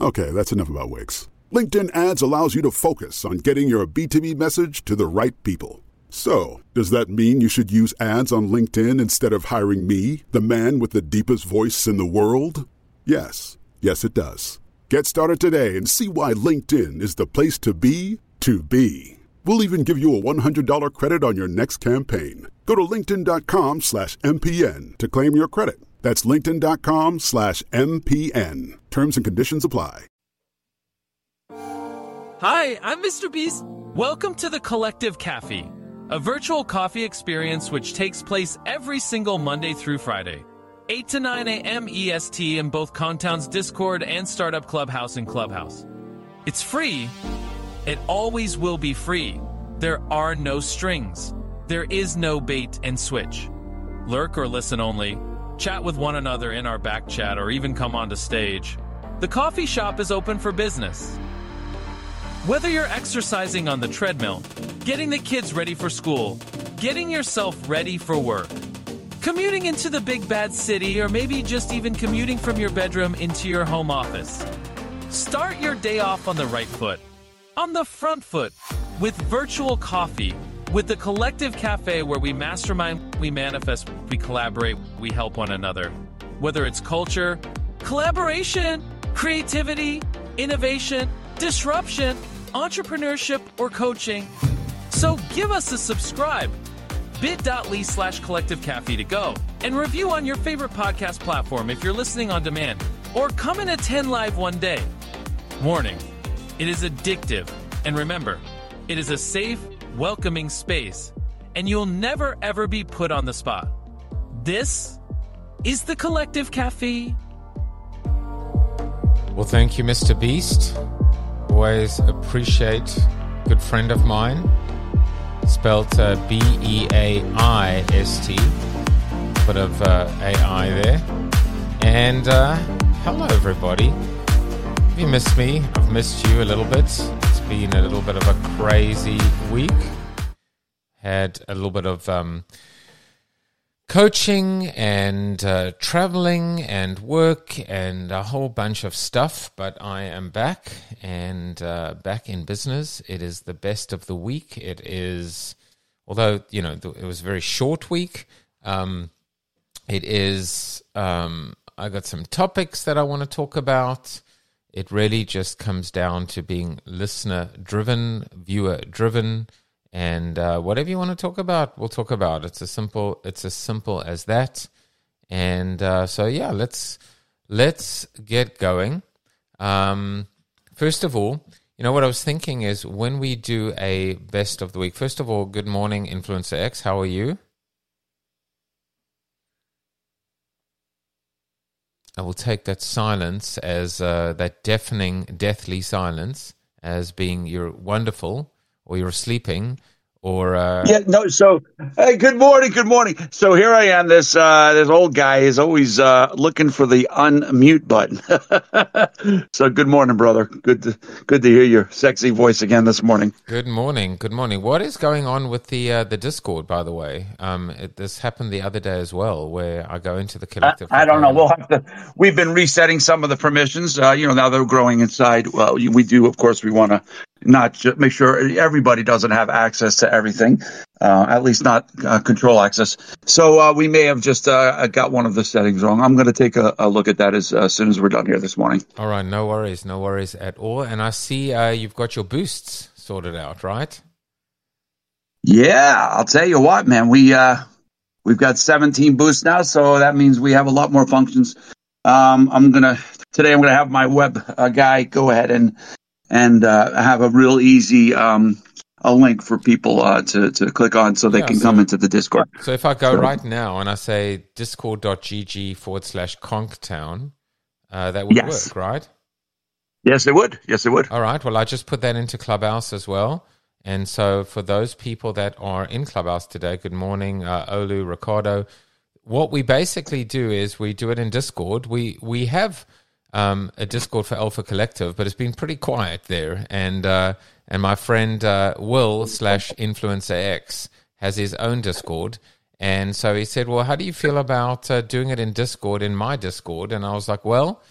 Okay, that's enough about wigs. LinkedIn ads allows you to focus on getting your B2B message to the right people. So, does that mean you should use ads on LinkedIn instead of hiring me, the man with the deepest voice in the world? Yes, yes, it does. Get started today and see why LinkedIn is the place to be to be. We'll even give you a $100 credit on your next campaign. Go to linkedin.com slash MPN to claim your credit. That's linkedin.com slash MPN. Terms and conditions apply. Hi, I'm Mr. Beast. Welcome to the Collective Cafe, a virtual coffee experience which takes place every single Monday through Friday. 8 to 9 a.m. EST in both Contown's Discord and Startup Clubhouse and Clubhouse. It's free. It always will be free. There are no strings. There is no bait and switch. Lurk or listen only. Chat with one another in our back chat or even come onto stage. The coffee shop is open for business. Whether you're exercising on the treadmill, getting the kids ready for school, getting yourself ready for work, commuting into the big bad city, or maybe just even commuting from your bedroom into your home office. Start your day off on the right foot, on the front foot, with virtual coffee, with the Collective Cafe where we mastermind, we manifest, we collaborate, we help one another. Whether it's culture, collaboration, creativity, innovation, disruption, entrepreneurship, or coaching. So give us a subscribe bit.ly slash collective cafe to go and review on your favorite podcast platform if you're listening on demand or come and attend live one day warning it is addictive and remember it is a safe welcoming space and you'll never ever be put on the spot this is the collective cafe well thank you mr beast always appreciate good friend of mine spelled uh, B E A I S T. Bit of uh, AI there. And uh, hello, everybody. You missed me? I've missed you a little bit. It's been a little bit of a crazy week. Had a little bit of um, coaching and uh, traveling and work and a whole bunch of stuff, but I am back and uh, back in business. It is the best of the week. It is, although, you know, it was a very short week, um, it is, um, I got some topics that I want to talk about. It really just comes down to being listener driven, viewer driven and uh, whatever you want to talk about, we'll talk about. It's as simple. It's as simple as that. And uh, so yeah, let's let's get going. Um, first of all, you know what I was thinking is when we do a best of the week. First of all, good morning, Influencer X. How are you? I will take that silence as uh, that deafening, deathly silence as being you're wonderful or you're sleeping or uh... yeah no so hey good morning good morning. So here i am this uh this old guy is always uh looking for the unmute button. So good morning brother. Good to good to hear your sexy voice again this morning. Good morning good morning. What is going on with the uh, the discord by the way? Um it, this happened the other day as well where i go into the collective i, I don't know. we'll have to we've been resetting some of the permissions uh you know now they're growing inside. Well we do of course we want to not just make sure everybody doesn't have access to everything, uh, at least not uh, control access. So uh, we may have just uh, got one of the settings wrong. I'm going to take a, a, look at that as, as, soon as we're done here this morning. All right, no worries, no worries at all. And I see uh, you've got your boosts sorted out, right? Yeah, I'll tell you what, man. We uh, we've got 17 boosts now, so that means we have a lot more functions. Um, I'm gonna today. I'm gonna have my web guy go ahead and and uh, have a real easy um, a link for people uh, to to click on so they yeah, can so, come into the Discord. So if I go so, right now and I say discord.gg forward slash conktown, uh, that would yes. work, right? Yes, it would. Yes, it would. All right. Well, I just put that into Clubhouse as well. And so, for those people that are in Clubhouse today, good morning, uh, Olu, Ricardo. What we basically do is we do it in Discord. We we have um, a Discord for Alpha Collective, but it's been pretty quiet there. And uh, and my friend uh, Will slash Influencer X has his own Discord. And so he said, "Well, how do you feel about uh, doing it in Discord in my Discord?" And I was like, "Well,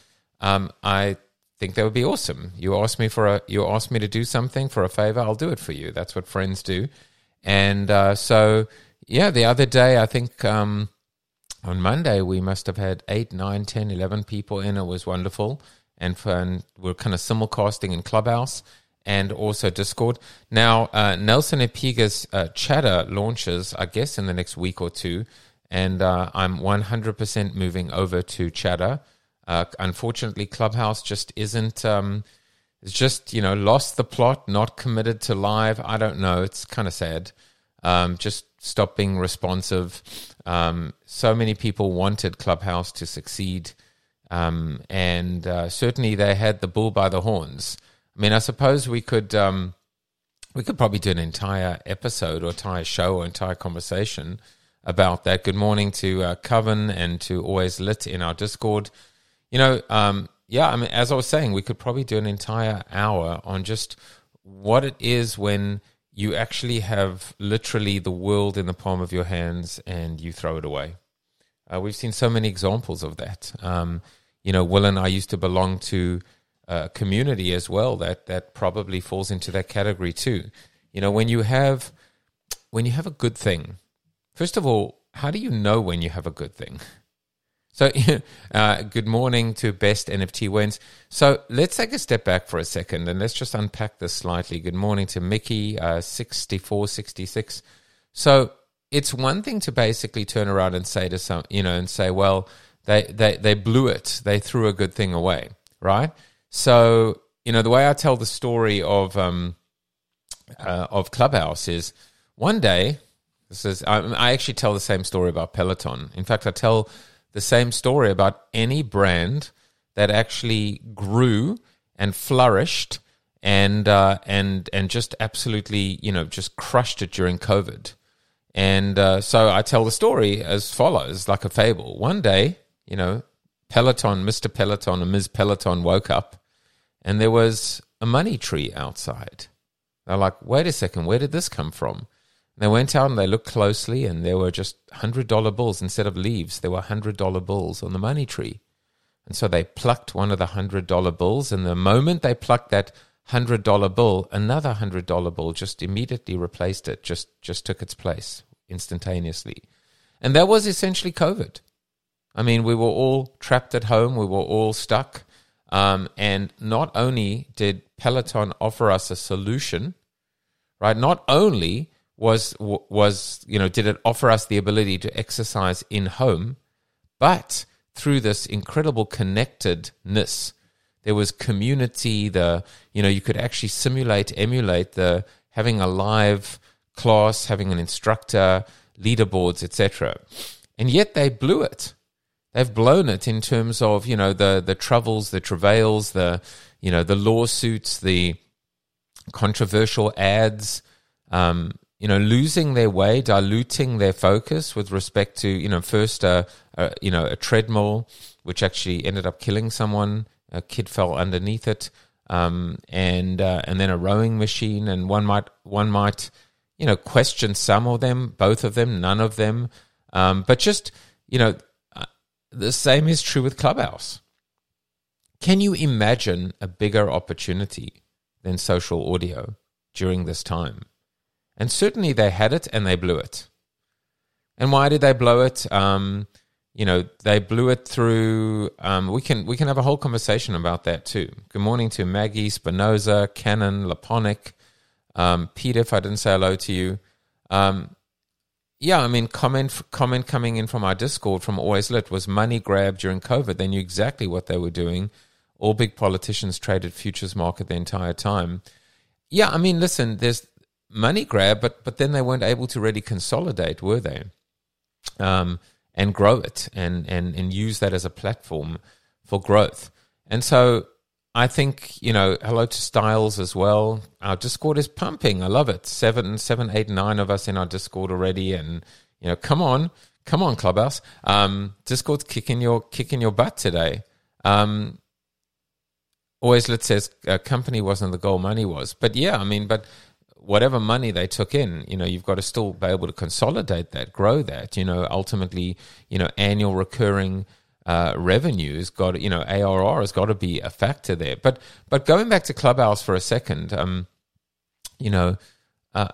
um, I think that would be awesome. You asked me for a, you asked me to do something for a favor, I'll do it for you. That's what friends do. And uh, so, yeah, the other day, I think um, on Monday, we must have had 8, 9, 10, 11 people in. It was wonderful. And, and we're kind of simulcasting in Clubhouse and also Discord. Now, uh, Nelson Epiga's uh, Chatter launches, I guess, in the next week or two. And uh, I'm 100% moving over to Chatter. Uh, unfortunately, Clubhouse just isn't. Um, it's just you know lost the plot, not committed to live. I don't know. It's kind of sad. Um, just stop being responsive. Um, so many people wanted Clubhouse to succeed, um, and uh, certainly they had the bull by the horns. I mean, I suppose we could um, we could probably do an entire episode or entire show or entire conversation about that. Good morning to uh, Coven and to Always Lit in our Discord. You know, um, yeah, I mean, as I was saying, we could probably do an entire hour on just what it is when you actually have literally the world in the palm of your hands and you throw it away. Uh, we've seen so many examples of that. Um, you know, Will and I used to belong to a community as well that that probably falls into that category too. You know, when you have when you have a good thing, first of all, how do you know when you have a good thing? So, uh, good morning to Best NFT Wins. So, let's take a step back for a second and let's just unpack this slightly. Good morning to Mickey, uh, 6466. So, it's one thing to basically turn around and say to some, you know, and say, well, they, they, they blew it. They threw a good thing away, right? So, you know, the way I tell the story of, um, uh, of Clubhouse is one day, this is, I, I actually tell the same story about Peloton. In fact, I tell the same story about any brand that actually grew and flourished and uh, and and just absolutely you know just crushed it during COVID. And uh, so I tell the story as follows, like a fable. One day, you know, Peloton, Mr. Peloton and Ms. Peloton woke up, and there was a money tree outside. They're like, wait a second, where did this come from? They went out and they looked closely, and there were just hundred dollar bills instead of leaves. There were hundred dollar bills on the money tree, and so they plucked one of the hundred dollar bills. And the moment they plucked that hundred dollar bill, another hundred dollar bill just immediately replaced it. Just just took its place instantaneously, and that was essentially COVID. I mean, we were all trapped at home. We were all stuck. Um, and not only did Peloton offer us a solution, right? Not only was was you know did it offer us the ability to exercise in home? But through this incredible connectedness there was community the you know you could actually simulate emulate the having a live class having an instructor leaderboards etc and yet they blew it. They've blown it in terms of you know the the troubles the travails the you know the lawsuits the controversial ads um, you know, losing their way, diluting their focus with respect to, you know, first, a, a, you know, a treadmill, which actually ended up killing someone. A kid fell underneath it, um, and uh, and then a rowing machine. And one might one might, you know, question some of them, both of them, none of them. Um, but just, you know, uh, the same is true with Clubhouse. Can you imagine a bigger opportunity than social audio during this time? And certainly they had it and they blew it. And why did they blow it? Um, you know, they blew it through. Um, we can we can have a whole conversation about that too. Good morning to Maggie Spinoza, Cannon, Laponic, um, Peter. If I didn't say hello to you, um, yeah, I mean, comment comment coming in from our Discord from Always Lit was money grab during COVID. They knew exactly what they were doing. All big politicians traded futures market the entire time. Yeah, I mean, listen, there's money grab, but but then they weren't able to really consolidate, were they? Um, and grow it and and and use that as a platform for growth. And so I think you know, hello to Styles as well. Our Discord is pumping. I love it. Seven, seven, eight, nine of us in our Discord already, and you know, come on, come on, Clubhouse. Um, Discord's kicking your kicking your butt today. Um, Always Lit's says a company wasn't the goal, money was. But yeah, I mean, but whatever money they took in, you know, you've got to still be able to consolidate that, grow that. You know, ultimately, you know, annual recurring uh, revenues got you know ARR has got to be a factor there. But but going back to Clubhouse for a second, um, you know, uh,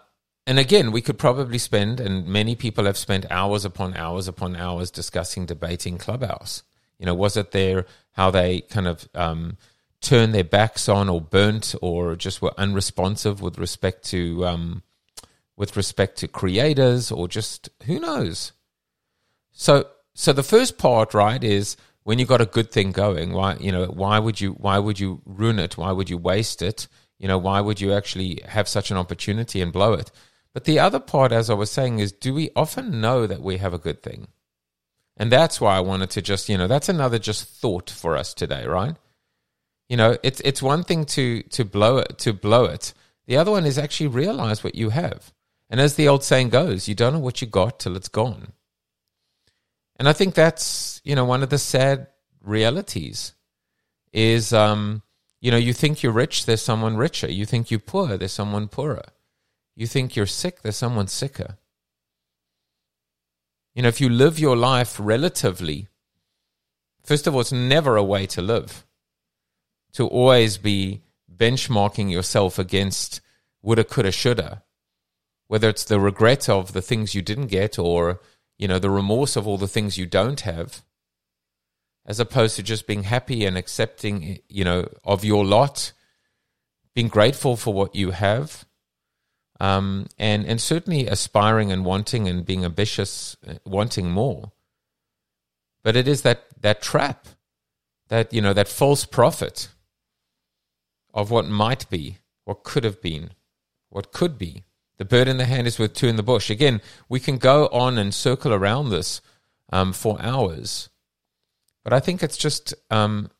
and again, we could probably spend, and many people have spent hours upon hours upon hours discussing, debating Clubhouse. You know, was it there how they kind of um, turned their backs on, or burnt, or just were unresponsive with respect to um, with respect to creators, or just who knows? So so the first part, right, is when you got a good thing going, why you know why would you why would you ruin it? Why would you waste it? You know, why would you actually have such an opportunity and blow it? But the other part, as I was saying, is do we often know that we have a good thing? And that's why I wanted to just, you know, that's another just thought for us today, right? You know, it's it's one thing to to blow it to blow it. The other one is actually realize what you have. And as the old saying goes, you don't know what you got till it's gone. And I think that's, you know, one of the sad realities is, um, you know, you think you're rich, there's someone richer. You think you're poor, there's someone poorer. You think you're sick, there's someone sicker. You know, if you live your life relatively, first of all, it's never a way to live. To always be benchmarking yourself against woulda, coulda, shoulda. Whether it's the regret of the things you didn't get or you know, the remorse of all the things you don't have, as opposed to just being happy and accepting, you know, of your lot, being grateful for what you have, um, and and certainly aspiring and wanting and being ambitious, uh, wanting more. But it is that that trap, that you know, that false prophet of what might be, what could have been, what could be. The bird in the hand is worth two in the bush. Again, we can go on and circle around this um, for hours. But I think it's just, um,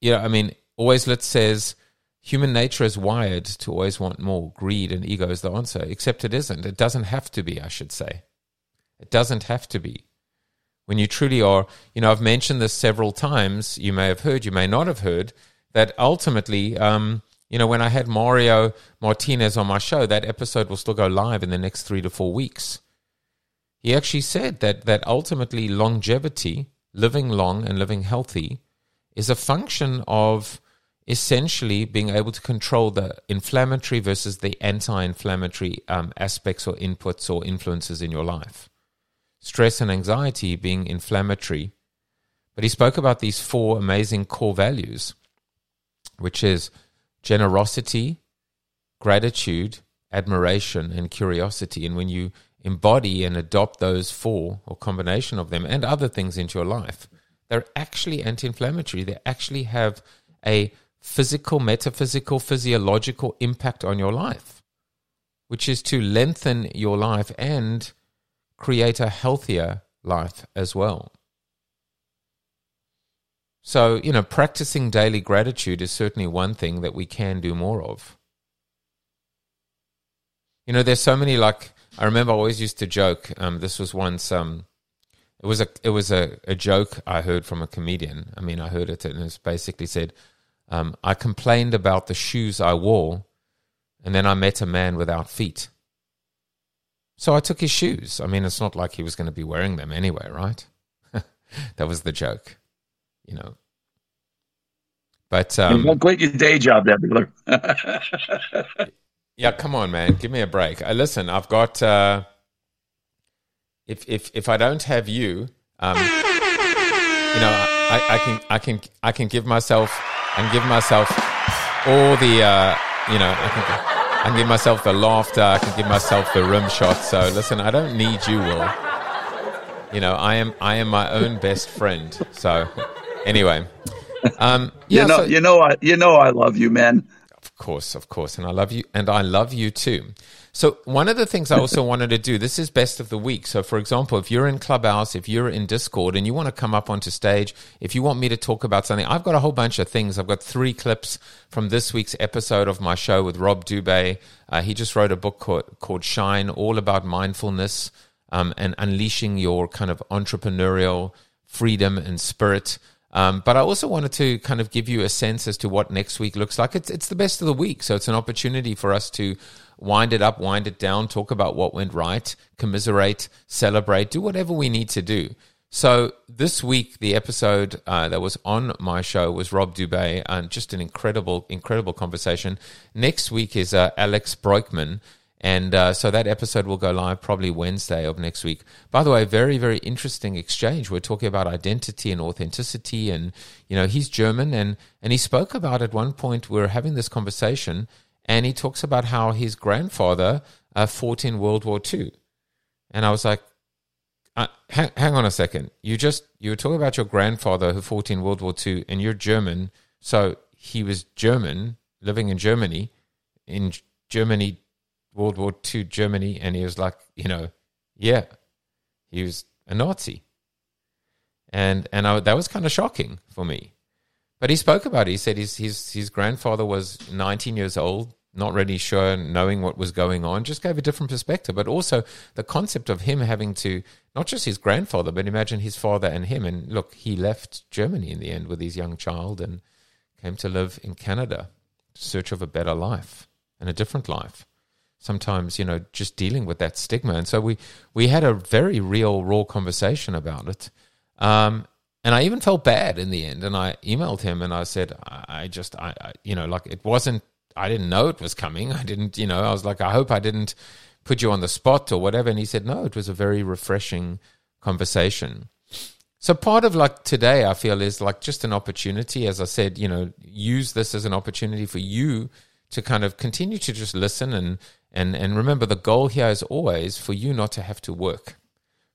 know, I mean, Always Lit says human nature is wired to always want more. Greed and ego is the answer, except it isn't. It doesn't have to be, I should say. It doesn't have to be. When you truly are, you know, I've mentioned this several times. You may have heard, you may not have heard, that ultimately, um, you know, when I had Mario Martinez on my show, that episode will still go live in the next three to four weeks. He actually said that that ultimately longevity, living long and living healthy, is a function of essentially being able to control the inflammatory versus the anti-inflammatory um, aspects or inputs or influences in your life. Stress and anxiety being inflammatory, but he spoke about these four amazing core values, which is generosity, gratitude, admiration, and curiosity. And when you embody and adopt those four or combination of them and other things into your life, they're actually anti inflammatory. They actually have a physical, metaphysical, physiological impact on your life, which is to lengthen your life and create a healthier life as well. So, you know, practicing daily gratitude is certainly one thing that we can do more of. You know, there's so many like I remember I always used to joke. Um, this was once um, it was a it was a, a joke I heard from a comedian. I mean, I heard it and it basically said, um, "I complained about the shoes I wore, and then I met a man without feet." So I took his shoes. I mean, it's not like he was going to be wearing them anyway, right? that was the joke you know. But um, don't quit your day job, there, yeah, come on, man, give me a break. Uh, listen, I've got. Uh, if if if I don't have you, um, you know, I, I can I can I can give myself and give myself all the uh, you know I can I can give myself the laughter. I can give myself the rim shot. So listen, I don't need you, Will. You know, I am I am my own best friend. So Anyway, um, yeah, you know, so, you know, I, you know, I love you, man. Of course, of course. And I love you, and I love you too. So, one of the things I also wanted to do this is best of the week. So, for example, if you're in Clubhouse, if you're in Discord, and you want to come up onto stage, if you want me to talk about something, I've got a whole bunch of things. I've got three clips from this week's episode of my show with Rob Dube. Uh, he just wrote a book called, called Shine, all about mindfulness um, and unleashing your kind of entrepreneurial freedom and spirit. Um, but I also wanted to kind of give you a sense as to what next week looks like. It's, it's the best of the week. So it's an opportunity for us to wind it up, wind it down, talk about what went right, commiserate, celebrate, do whatever we need to do. So this week, the episode uh, that was on my show was Rob Dube, and just an incredible, incredible conversation. Next week is uh, Alex Brockman, and uh, so that episode will go live probably Wednesday of next week. By the way, very, very interesting exchange. We're talking about identity and authenticity. And, you know, he's German and, and he spoke about at one point, we are having this conversation and he talks about how his grandfather uh, fought in World War II. And I was like, uh, hang, hang on a second. You just, you were talking about your grandfather who fought in World War II and you're German. So he was German, living in Germany. In Germany, World War II Germany, and he was like, you know, yeah, he was a Nazi, and and I, that was kind of shocking for me. But he spoke about it. He said his his his grandfather was 19 years old, not really sure, knowing what was going on. Just gave a different perspective, but also the concept of him having to not just his grandfather, but imagine his father and him. And look, he left Germany in the end with his young child and came to live in Canada, in search of a better life and a different life sometimes you know just dealing with that stigma. And so we we had a very real raw conversation about it. Um, and i even felt bad in the end. And i emailed him and i said i, I just I, I, you know like it wasn't i didn't know it was coming. I didn't you know i was like i hope i didn't put you on the spot or whatever. And he said no it was a very refreshing conversation. So part of like today i feel is like just an opportunity as i said you know use this as an opportunity for you to kind of continue to just listen and and and remember the goal here is always for you not to have to work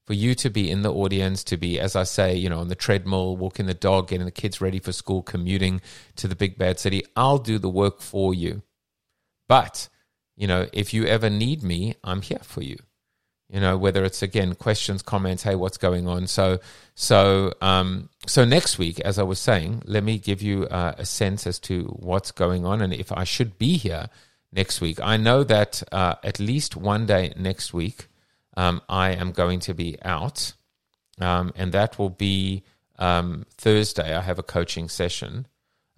for you to be in the audience to be as i say you know on the treadmill walking the dog getting the kids ready for school commuting to the big bad city. I'll do the work for you. But you know if you ever need me i'm here for you you know whether it's again questions comments hey what's going on so so um so next week as i was saying let me give you uh, a sense as to what's going on and if i should be here next week. I know that uh, at least one day next week, um, I am going to be out, um, and that will be um, Thursday. I have a coaching session,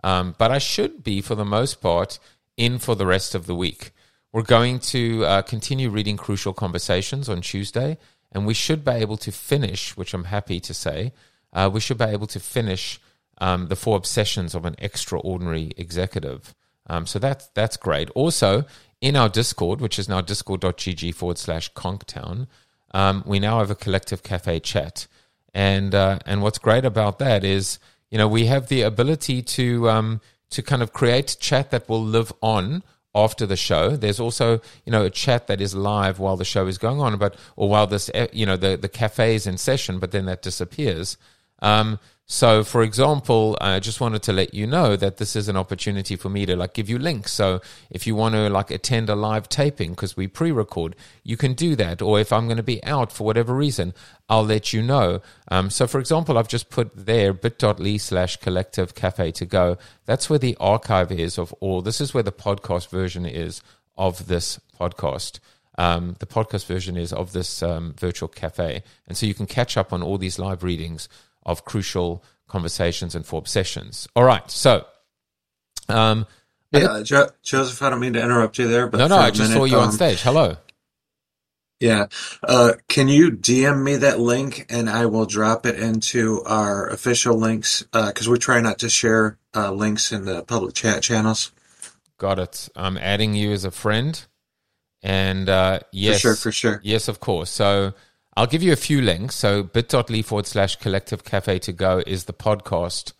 um, but I should be, for the most part, in for the rest of the week. We're going to uh, continue reading Crucial Conversations on Tuesday, and we should be able to finish, which I'm happy to say, uh, we should be able to finish um, the four obsessions of an extraordinary executive. Um, so that's that's great. Also, in our Discord, which is now discord.gg forward slash conktown, um, we now have a collective cafe chat. And uh, and what's great about that is, you know, we have the ability to um, to kind of create chat that will live on after the show. There's also, you know, a chat that is live while the show is going on, but or while this, you know, the the cafe is in session, but then that disappears. Um, so, for example, I just wanted to let you know that this is an opportunity for me to like give you links. So, if you want to like attend a live taping because we pre-record, you can do that. Or if I'm going to be out for whatever reason, I'll let you know. Um, so, for example, I've just put there bit.ly slash collective cafe to go. That's where the archive is of all. This is where the podcast version is of this podcast. Um, the podcast version is of this um, virtual cafe. And so you can catch up on all these live readings of crucial conversations and four obsessions. All right, so. Um, yeah, jo- Joseph, I don't mean to interrupt you there, but no, no, I just minute, saw you um, on stage. Hello. Yeah, uh, can you DM me that link and I will drop it into our official links because uh, we try not to share uh, links in the public chat channels. Got it. I'm adding you as a friend, and uh, yes, for sure, for sure, yes, of course. So I'll give you a few links. So bit.ly forward slash collective cafe to go is the podcast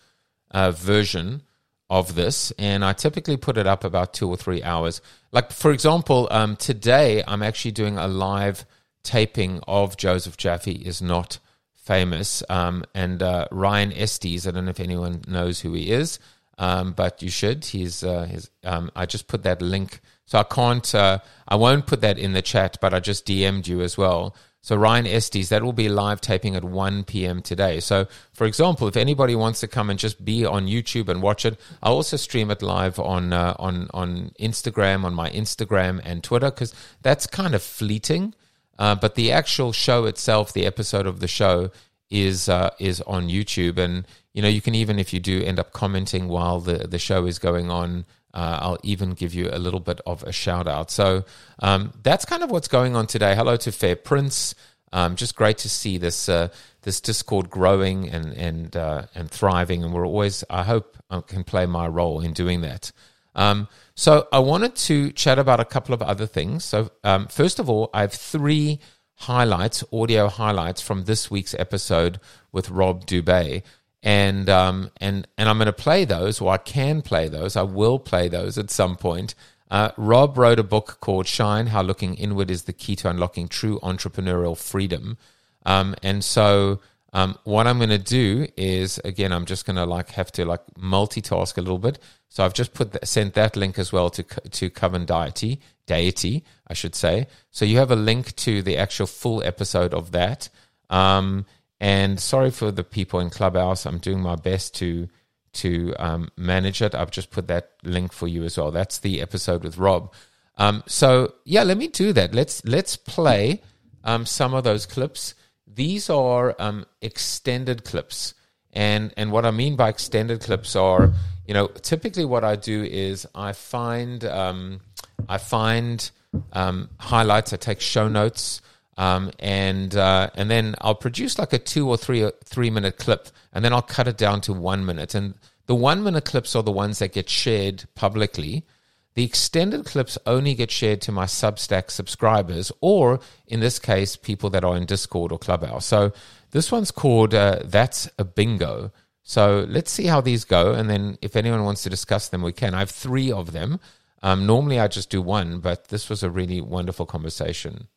uh, version of this. And I typically put it up about two or three hours. Like, for example, um, today I'm actually doing a live taping of Joseph Jaffe is Not Famous. Um, and uh, Ryan Estes, I don't know if anyone knows who he is. um, but you should. He's, uh, um, I just put that link. So I can't, uh, I won't put that in the chat, but I just DM'd you as well. So Ryan Estes, that will be live taping at 1 p.m. today. So, for example, if anybody wants to come and just be on YouTube and watch it, I'll also stream it live on uh, on on Instagram, on my Instagram and Twitter, because that's kind of fleeting. Uh, but the actual show itself, the episode of the show, is uh, is on YouTube, and you know you can even if you do end up commenting while the the show is going on. Uh, I'll even give you a little bit of a shout out. So um, that's kind of what's going on today. Hello to Fair Prince. Um, just great to see this uh, this Discord growing and and uh, and thriving, and we're always. I hope I can play my role in doing that. Um, so I wanted to chat about a couple of other things. So um, first of all, I have three highlights, audio highlights from this week's episode with Rob Dube. And um, and and I'm going to play those, or I can play those. I will play those at some point. Uh, Rob wrote a book called Shine: How Looking Inward is the Key to Unlocking True Entrepreneurial Freedom. Um, and so, um, what I'm going to do is, again, I'm just going to like have to like multitask a little bit. So I've just put sent that link as well to to Coven Deity, Deity, I should say. So you have a link to the actual full episode of that. Um, and sorry for the people in Clubhouse. I'm doing my best to to um, manage it. I've just put that link for you as well. That's the episode with Rob. Um, so yeah, let me do that. Let's let's play um, some of those clips. These are um, extended clips, and and what I mean by extended clips are, you know, typically what I do is I find um, I find um, highlights. I take show notes. Um, and uh, and then I'll produce like a two or three three minute clip, and then I'll cut it down to one minute. And the one minute clips are the ones that get shared publicly. The extended clips only get shared to my Substack subscribers, or in this case, people that are in Discord or Clubhouse. So this one's called uh, "That's a Bingo." So let's see how these go, and then if anyone wants to discuss them, we can. I have three of them. Um, normally, I just do one, but this was a really wonderful conversation.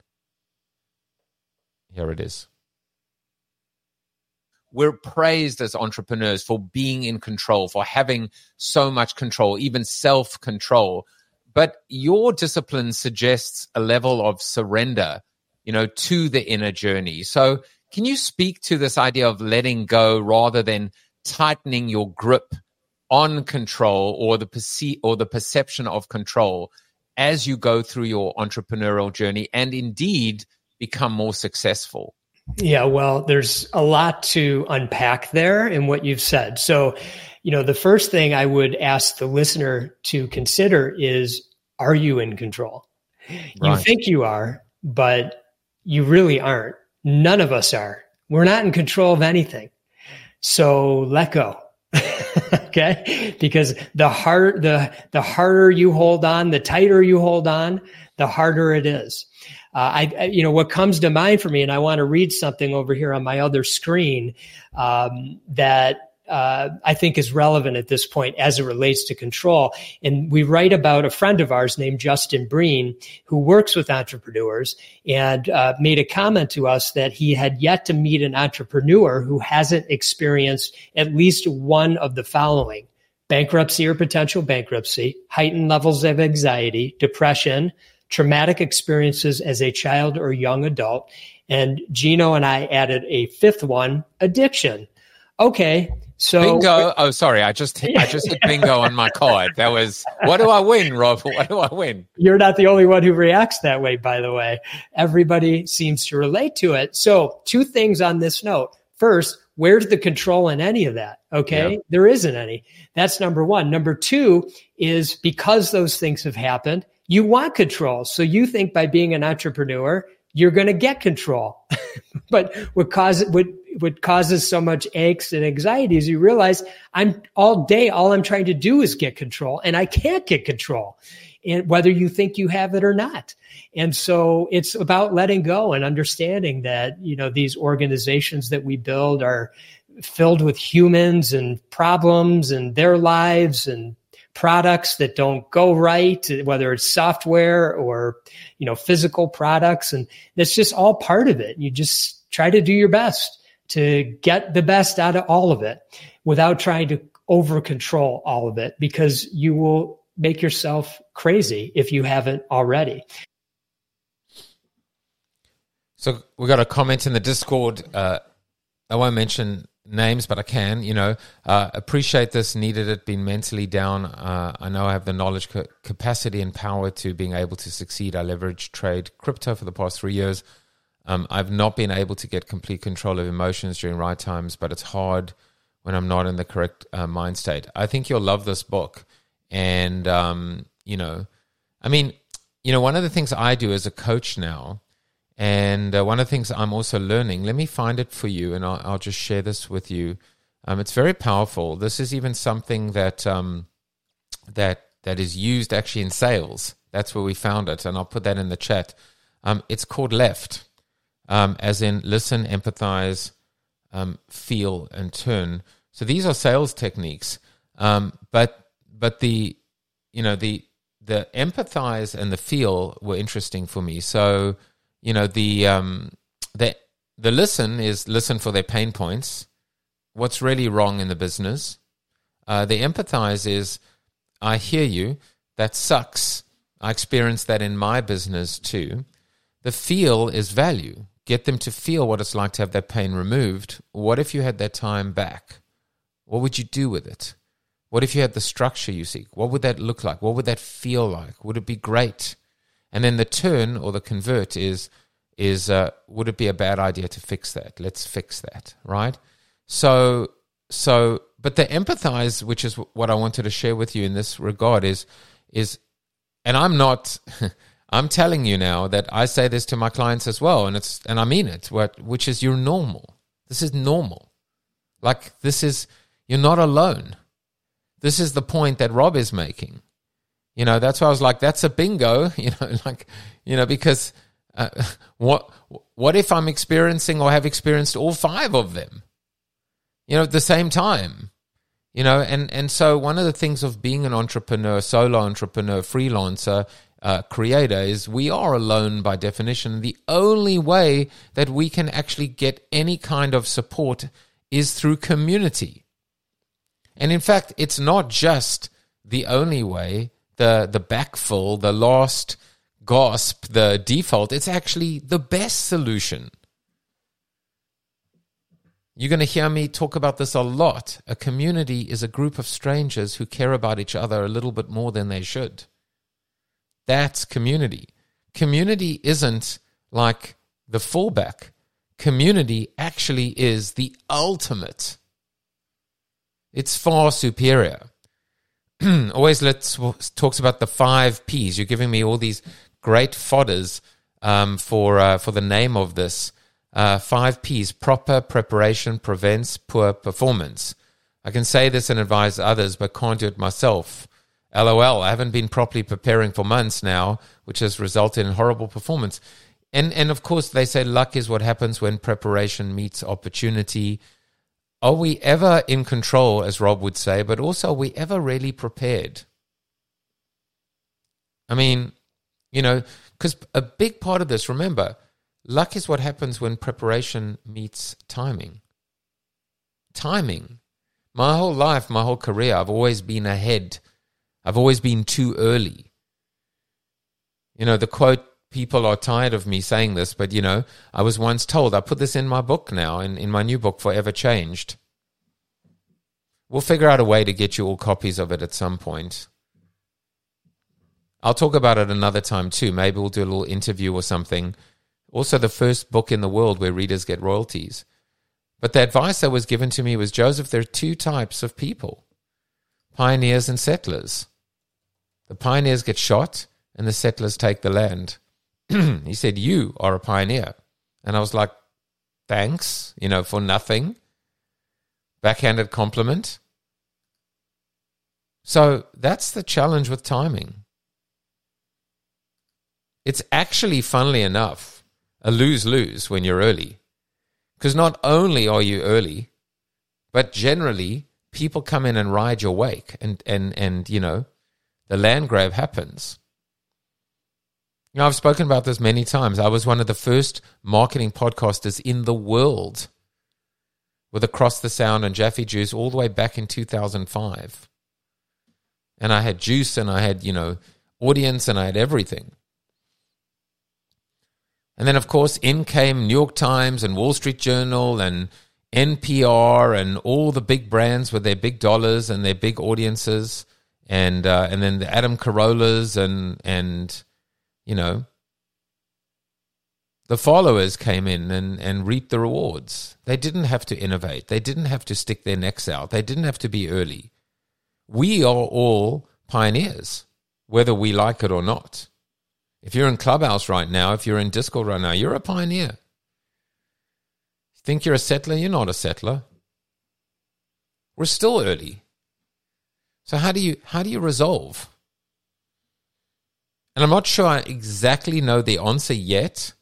Here it is. We're praised as entrepreneurs for being in control, for having so much control, even self control. But your discipline suggests a level of surrender, you know, to the inner journey. So, can you speak to this idea of letting go rather than tightening your grip on control or the perce- or the perception of control as you go through your entrepreneurial journey and indeed become more successful? Yeah, well, there's a lot to unpack there in what you've said. So, you know, the first thing I would ask the listener to consider is are you in control? Right. You think you are, but you really aren't. None of us are. We're not in control of anything. So let go. okay? Because the hard the the harder you hold on, the tighter you hold on, the harder it is. Uh, I, I, you know, what comes to mind for me, and I want to read something over here on my other screen um, that uh, I think is relevant at this point as it relates to control. And we write about a friend of ours named Justin Breen, who works with entrepreneurs and uh, made a comment to us that he had yet to meet an entrepreneur who hasn't experienced at least one of the following bankruptcy or potential bankruptcy, heightened levels of anxiety, depression, traumatic experiences as a child or young adult. And Gino and I added a fifth one, addiction. Okay. So bingo. Oh, sorry. I just I just hit bingo on my card. That was what do I win, Rob? What do I win? You're not the only one who reacts that way, by the way. Everybody seems to relate to it. So two things on this note. First, where's the control in any of that? Okay. Yep. There isn't any. That's number one. Number two is because those things have happened, you want control. So you think by being an entrepreneur, you're going to get control. but what causes what what causes so much angst and anxiety is you realize I'm all day all I'm trying to do is get control and I can't get control. And whether you think you have it or not. And so it's about letting go and understanding that, you know, these organizations that we build are filled with humans and problems and their lives and products that don't go right, whether it's software or, you know, physical products. And that's just all part of it. You just try to do your best to get the best out of all of it without trying to over control all of it because you will make yourself crazy if you haven't already. So we got a comment in the Discord. Uh, I won't mention names, but I can. You know, uh, appreciate this. Needed it. Been mentally down. Uh, I know I have the knowledge, ca- capacity, and power to being able to succeed. I leverage trade crypto for the past three years. Um, I've not been able to get complete control of emotions during right times, but it's hard when I'm not in the correct uh, mind state. I think you'll love this book, and um, you know, I mean, you know, one of the things I do as a coach now and uh, one of the things I'm also learning, let me find it for you and I'll, I'll just share this with you. Um, it's very powerful. This is even something that um, that that is used actually in sales. That's where we found it, and I'll put that in the chat. Um, it's called left, um, as in listen, empathize, um, feel, and turn. So these are sales techniques, um, but but the you know the the empathize and the feel were interesting for me. So you know the um the the listen is listen for their pain points. What's really wrong in the business? Uh, the empathize is i hear you. That sucks. I experienced that in my business too. The feel is value. Get them to feel what it's like to have that pain removed. What if you had that time back? What would you do with it? What if you had the structure you seek? What would that look like? What would that feel like? Would it be great and then the turn or the convert is is uh, would it be a bad idea to fix that? Let's fix that, right? So so but the empathize, which is what I wanted to share with you in this regard, is is and I'm not I'm telling you now that I say this to my clients as well, and it's and I mean it, what which is you're normal. This is normal. Like this is you're not alone. This is the point that Rob is making. You know, that's why I was like, that's a bingo, you know, like, you know, because uh, what what if I'm experiencing or have experienced all five of them? You know, at the same time. You know, and and so one of the things of being an entrepreneur, solo entrepreneur, freelancer, uh, creator is we are alone by definition. The only way that we can actually get any kind of support is through community. And in fact, it's not just the only way the the backfill, the last gasp, the default. It's actually the best solution. You're going to hear me talk about this a lot. A community is a group of strangers who care about each other a little bit more than they should. That's community. Community isn't like the fallback. Community actually is the ultimate. It's far superior. Always Lit's talks about the five P's. You're giving me all these great fodders um, for uh, for the name of this. Uh, five P's: proper preparation prevents poor performance. I can say this and advise others, but can't do it myself. LOL. I haven't been properly preparing for months now, which has resulted in horrible performance. And and of course, they say luck is what happens when preparation meets opportunity are we ever in control, as Rob would say, but also are we ever really prepared? I mean, you know, because a big part of this, remember, luck is what happens when preparation meets timing. Timing. My whole life, my whole career, I've always been ahead. I've always been too early. You know, the quote people are tired of me saying this, but you know, I was once told, I put this in my book now, in, in my new book, Forever Changed. We'll figure out a way to get you all copies of it at some point. I'll talk about it another time too. Maybe we'll do a little interview or something. Also, the first book in the world where readers get royalties. But the advice that was given to me was Joseph, there are two types of people pioneers and settlers. The pioneers get shot and the settlers take the land. he said, You are a pioneer. And I was like, Thanks, you know, for nothing. Backhanded compliment. So that's the challenge with timing. It's actually, funnily enough, a lose lose when you're early. Because not only are you early, but generally people come in and ride your wake and, and, and you know, the land grab happens. You know, I've spoken about this many times. I was one of the first marketing podcasters in the world. with Across the Sound and Jaffe Juice all the way back in 2005. And I had juice and I had, you know, audience and I had everything. And then, of course, in came New York Times and Wall Street Journal and NPR and all the big brands with their big dollars and their big audiences, and uh, and then the Adam Carollas and and you know the followers came in and, and reaped the rewards. They didn't have to innovate. They didn't have to stick their necks out. They didn't have to be early. We are all pioneers, whether we like it or not. If you're in Clubhouse right now, if you're in Discord right now, you're a pioneer. Think you're a settler? You're not a settler. We're still early. So how do you how do you resolve? And I'm not sure I exactly know the answer yet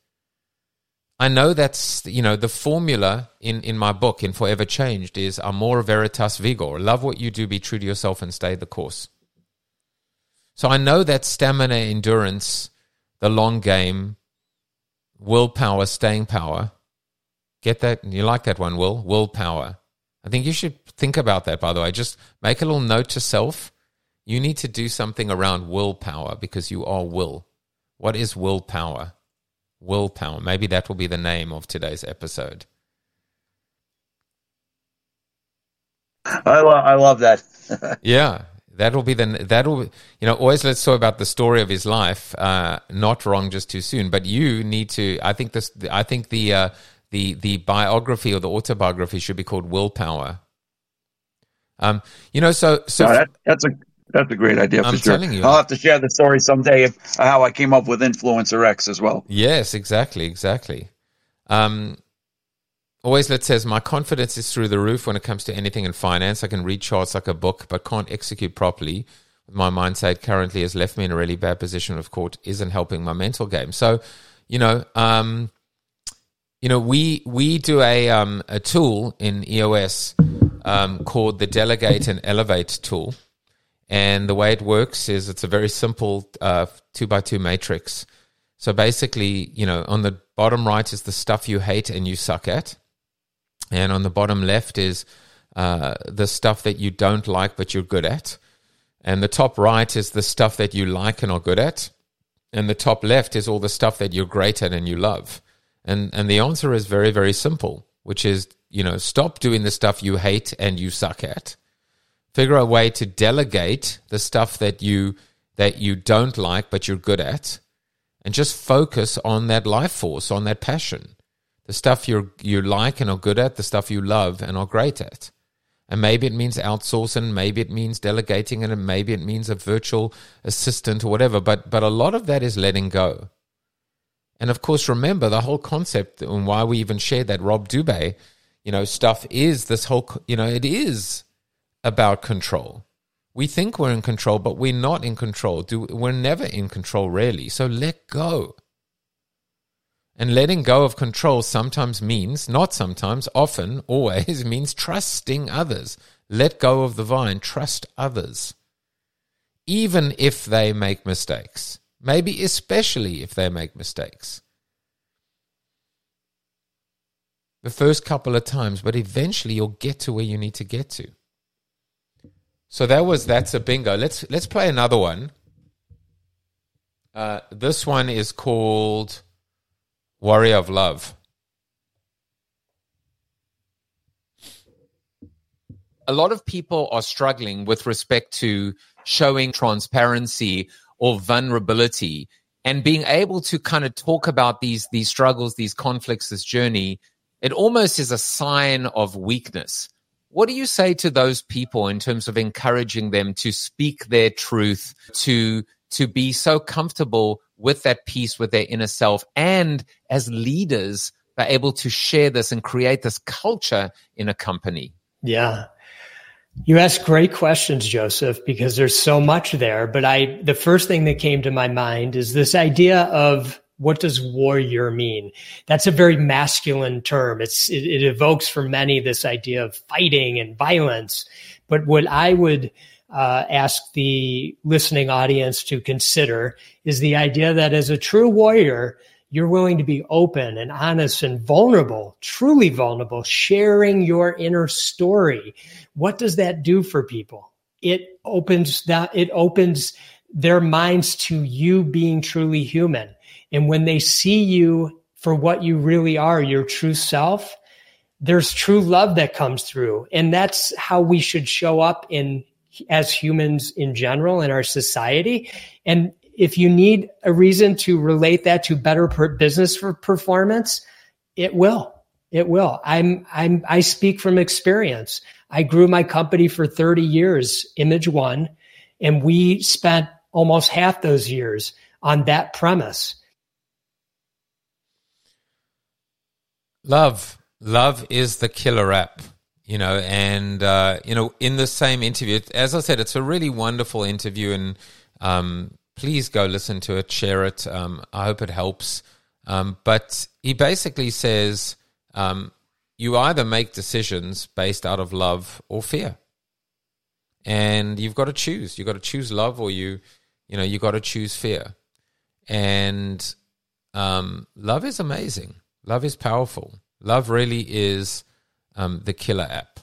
I know that's you know the formula in in my book in Forever Changed is amor veritas vigor. Love what you do, be true to yourself, and stay the course. So I know that stamina, endurance, the long game, willpower, staying power. Get that? You like that one, Will? Willpower. I think you should think about that. By the way, just make a little note to self. You need to do something around willpower because you are will. What is willpower? Willpower. Maybe that will be the name of today's episode. I, lo- I love that. yeah, that will be the that will you know always let's talk about the story of his life. Uh, not wrong, just too soon. But you need to. I think this. I think the uh, the the biography or the autobiography should be called Willpower. Um, you know, so so no, that, that's a that's a great idea for I'm sure. telling you. I'll have to share the story someday of how I came up with Influencer X as well. Yes, exactly, exactly. Um, Always Lit says my confidence is through the roof when it comes to anything in finance. I can read charts like a book, but can't execute properly. My mindset currently has left me in a really bad position. Of course, isn't helping my mental game. So, you know, um, you know, we we do a um, a tool in EOS um, called the Delegate and Elevate tool, and the way it works is it's a very simple uh, two by two matrix. So basically, you know, on the bottom right is the stuff you hate and you suck at. And on the bottom left is uh, the stuff that you don't like but you're good at. And the top right is the stuff that you like and are good at. And the top left is all the stuff that you're great at and you love. And and the answer is very, very simple, which is, you know, stop doing the stuff you hate and you suck at figure a way to delegate the stuff that you that you don't like but you're good at and just focus on that life force on that passion. The stuff you you like and are good at the stuff you love and are great at. And maybe it means outsourcing maybe it means delegating and maybe it means a virtual assistant or whatever but but a lot of that is letting go. And of course remember the whole concept and why we even shared that Rob Dube you know stuff is this whole you know it is about control. We think we're in control, but we're not in control. Do, we're never in control, really. So let go. And letting go of control sometimes means, not sometimes, often, always means trusting others. Let go of the vine, trust others. Even if they make mistakes. Maybe especially if they make mistakes. The first couple of times, but eventually you'll get to where you need to get to. So that was that's a bingo. Let's let's play another one. Uh, this one is called Warrior of Love. A lot of people are struggling with respect to showing transparency or vulnerability and being able to kind of talk about these these struggles, these conflicts, this journey. It almost is a sign of weakness what do you say to those people in terms of encouraging them to speak their truth, to to be so comfortable with that peace with their inner self, and as leaders, are able to share this and create this culture in a company? Yeah. You ask great questions, Joseph, because there's so much there. But I, the first thing that came to my mind is this idea of what does warrior mean? That's a very masculine term. It's it, it, evokes for many this idea of fighting and violence. But what I would uh, ask the listening audience to consider is the idea that as a true warrior, you're willing to be open and honest and vulnerable, truly vulnerable, sharing your inner story. What does that do for people? It opens that, it opens their minds to you being truly human. And when they see you for what you really are, your true self, there's true love that comes through. And that's how we should show up in as humans in general in our society. And if you need a reason to relate that to better per- business for performance, it will. It will. I'm, I'm, I speak from experience. I grew my company for 30 years, Image One, and we spent almost half those years on that premise. Love. Love is the killer app you know, and uh, you know, in the same interview, as I said, it's a really wonderful interview, and um, please go listen to it, share it. Um, I hope it helps. Um, but he basically says um, you either make decisions based out of love or fear, and you've got to choose. You've got to choose love, or you, you know, you've got to choose fear. And um, love is amazing. Love is powerful. Love really is um, the Killer app.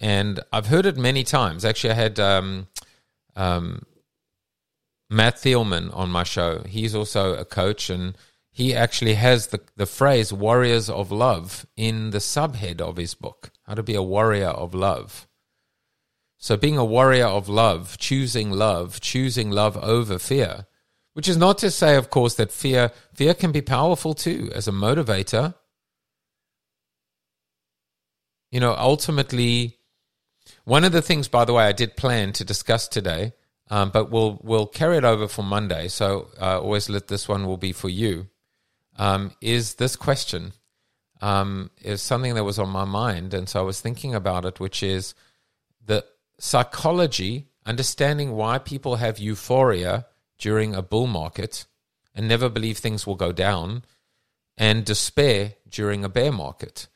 And I've heard it many times. Actually, I had um, um, Matt Thielman on my show. He's also a coach, and he actually has the, the phrase warriors of love in the subhead of his book How to Be a Warrior of Love. So, being a warrior of love, choosing love, choosing love over fear, which is not to say, of course, that fear fear can be powerful too as a motivator you know, ultimately, one of the things, by the way, I did plan to discuss today, um, but we'll we'll carry it over for Monday. So uh, Always Lit this one will be for you. Um, is this question um, is something that was on my mind, and so I was thinking about it, which is the psychology, understanding why people have euphoria during a bull market and never believe things will go down, and despair during a bear market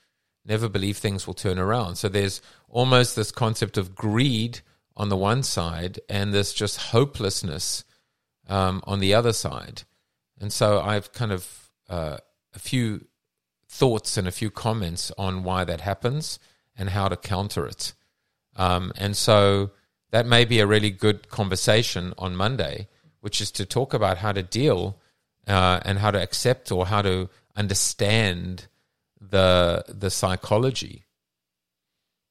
never believe things will turn around. So there's almost this concept of greed on the one side and this just hopelessness um, on the other side. And so I've kind of uh, a few thoughts and a few comments on why that happens and how to counter it. Um, and so that may be a really good conversation on Monday, which is to talk about how to deal uh, and how to accept or how to understand the the psychology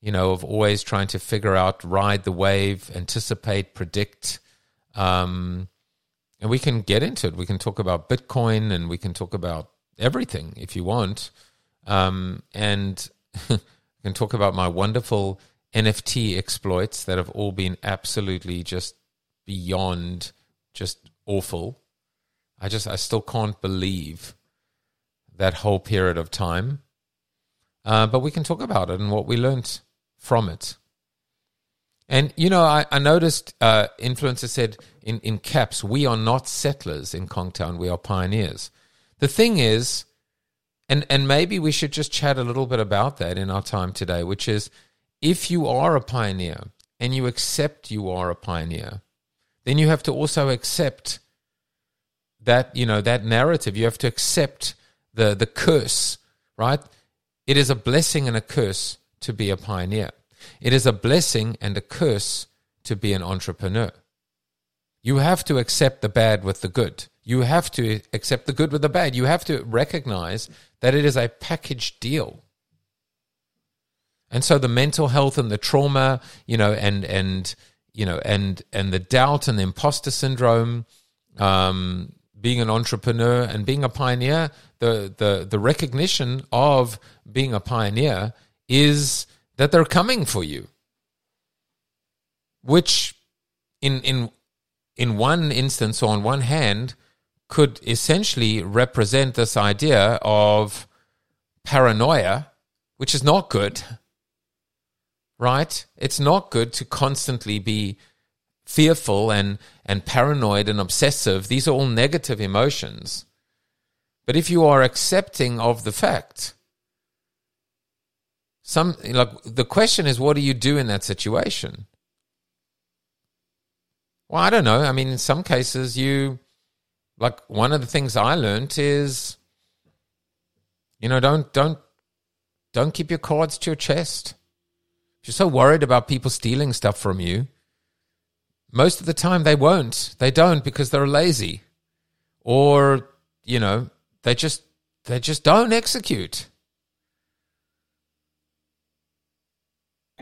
you know of always trying to figure out ride the wave anticipate predict um, and we can get into it. We can talk about bitcoin and we can talk about everything if you want. Um, and we can talk about my wonderful nft exploits that have all been absolutely just beyond just awful i just i still can't believe that whole period of time. Uh, but we can talk about it and what we learned from it. And, you know, I, I noticed uh, influencers said in, in caps, we are not settlers in Kongtown, we are pioneers. The thing is, and, and maybe we should just chat a little bit about that in our time today, which is if you are a pioneer and you accept you are a pioneer, then you have to also accept that, you know, that narrative. You have to accept the, the curse, right? It is a blessing and a curse to be a pioneer. It is a blessing and a curse to be an entrepreneur. You have to accept the bad with the good. You have to accept the good with the bad. You have to recognize that it is a package deal. And so the mental health and the trauma, you know, and and you know, and and the doubt and the imposter syndrome, um, being an entrepreneur and being a pioneer, the, the, the recognition of being a pioneer is that they're coming for you. Which, in, in, in one instance or on one hand, could essentially represent this idea of paranoia, which is not good, right? It's not good to constantly be fearful and, and paranoid and obsessive, these are all negative emotions. But if you are accepting of the fact, some like the question is, what do you do in that situation? Well, I don't know. I mean, in some cases, you like one of the things I learned is You know, don't don't don't keep your cards to your chest. If you're so worried about people stealing stuff from you, most of the time they won't. They don't because they're lazy. Or, you know, they just they just don't execute.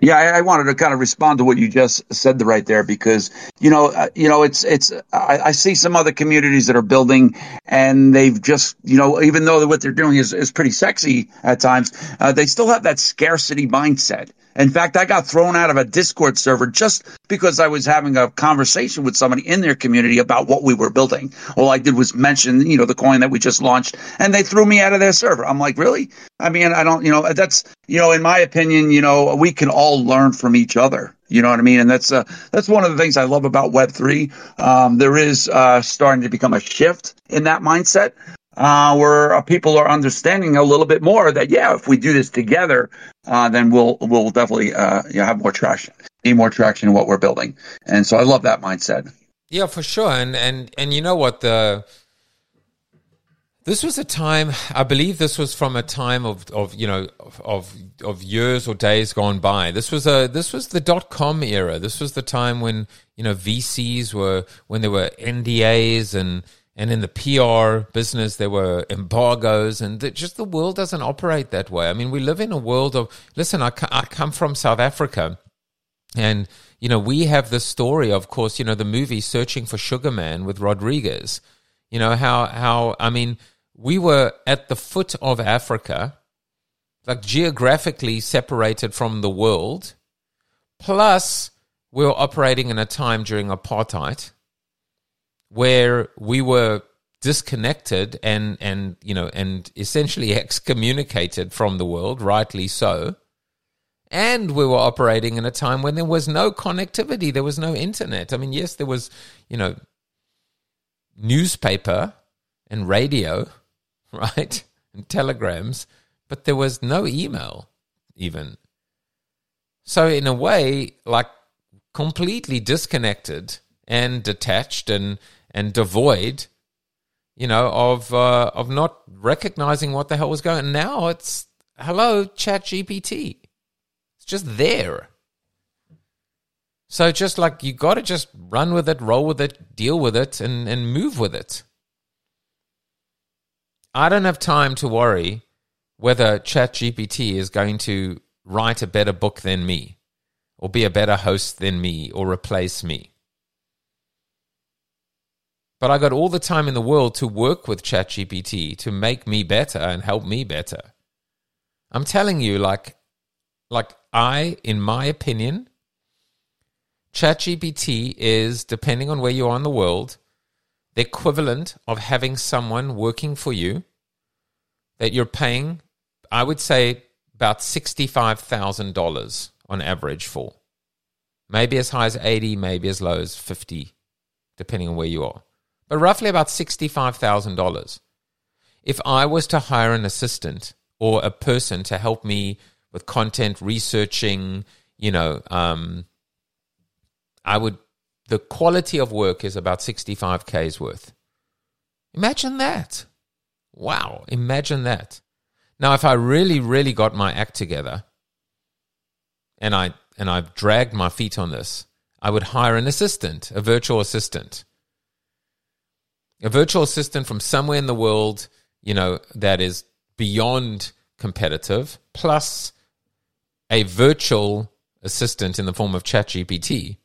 Yeah, I, I, wanted to kind of respond to what you just said right there because you know, uh, you know, it's it's. I, I, see some other communities that are building, and they've just you know, even though what they're doing is is pretty sexy at times, uh, they still have that scarcity mindset. In fact, I got thrown out of a Discord server just because I was having a conversation with somebody in their community about what we were building. All I did was mention, you know, the coin that we just launched, and they threw me out of their server. I'm like, really? I mean, I don't, you know, that's, you know, in my opinion, you know, we can all learn from each other. You know what I mean? And that's uh, that's one of the things I love about Web three. Um, there is uh, starting to become a shift in that mindset uh, where uh, people are understanding a little bit more that yeah, if we do this together, uh, then we'll we'll definitely uh, you know, have more traction, need more traction in what we're building. And so I love that mindset. Yeah, for sure. And and and you know what the this was a time I believe this was from a time of, of you know of of years or days gone by. This was a this was the dot com era. This was the time when you know VCs were when there were NDAs and and in the PR business, there were embargoes, and the, just the world doesn't operate that way. I mean, we live in a world of, listen, I, I come from South Africa, and, you know, we have the story, of course, you know, the movie Searching for Sugar Man with Rodriguez. You know, how, how, I mean, we were at the foot of Africa, like geographically separated from the world, plus we were operating in a time during apartheid where we were disconnected and and you know and essentially excommunicated from the world rightly so. And we were operating in a time when there was no connectivity there was no internet. I mean yes there was you know newspaper and radio right and telegrams but there was no email even. So in a way like completely disconnected and detached and and devoid, you know, of uh, of not recognizing what the hell was going. on. Now it's hello, Chat GPT. It's just there. So just like you got to just run with it, roll with it, deal with it, and and move with it. I don't have time to worry whether ChatGPT is going to write a better book than me, or be a better host than me, or replace me. But I got all the time in the world to work with ChatGPT to make me better and help me better. I'm telling you, like, like I, in my opinion, ChatGPT is, depending on where you are in the world, the equivalent of having someone working for you that you're paying, I would say, about $65,000 on average for. Maybe as high as 80, maybe as low as 50, depending on where you are but roughly about $65,000. If I was to hire an assistant or a person to help me with content researching, you know, um, I would, the quality of work is about 65K's worth. Imagine that. Wow, imagine that. Now, if I really, really got my act together and I and I've dragged my feet on this, I would hire an assistant, a virtual assistant a virtual assistant from somewhere in the world, you know, that is beyond competitive, plus a virtual assistant in the form of ChatGPT.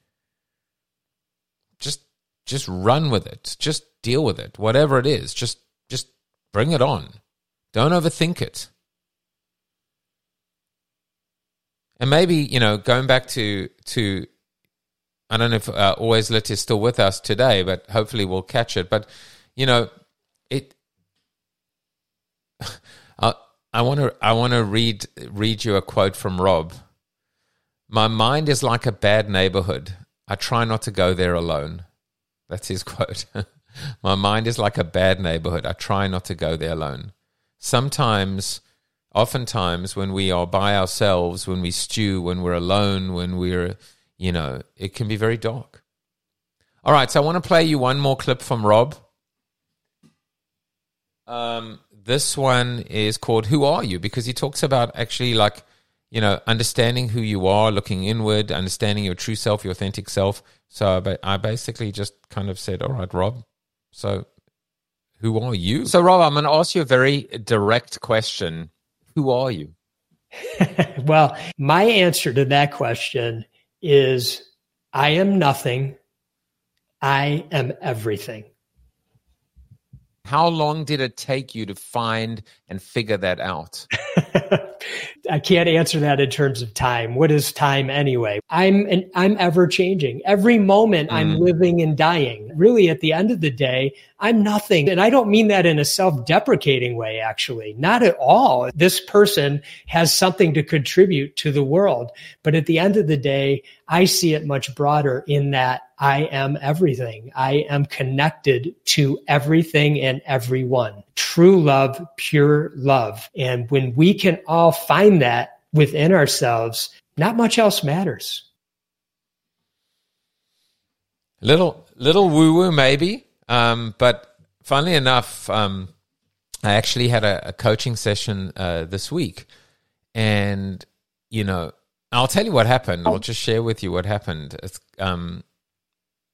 Just just run with it. Just deal with it. Whatever it is, just just bring it on. Don't overthink it. And maybe, you know, going back to to I don't know if uh, Always Lit is still with us today, but hopefully we'll catch it. But you know, it. I want to I want to read read you a quote from Rob. My mind is like a bad neighborhood. I try not to go there alone. That's his quote. My mind is like a bad neighborhood. I try not to go there alone. Sometimes, oftentimes, when we are by ourselves, when we stew, when we're alone, when we're you know, it can be very dark. All right, so I want to play you one more clip from Rob. Um, this one is called Who Are You? Because he talks about actually like, you know, understanding who you are, looking inward, understanding your true self, your authentic self. So I basically just kind of said, all right, Rob, so who are you? So, Rob, I'm going to ask you a very direct question. Who are you? well, my answer to that question is I am nothing. I am everything. How long did it take you to find and figure that out? I can't answer that in terms of time. What is time anyway? I'm an, I'm ever changing. Every moment mm. I'm living and dying. Really at the end of the day, I'm nothing. And I don't mean that in a self-deprecating way actually. Not at all. This person has something to contribute to the world, but at the end of the day, I see it much broader in that I am everything. I am connected to everything and everyone. True love, pure love. And when we can all find that within ourselves, not much else matters. Little, little woo woo maybe. Um, but funnily enough, um, I actually had a, a coaching session uh, this week. And, you know, I'll tell you what happened. I'll just share with you what happened. Um,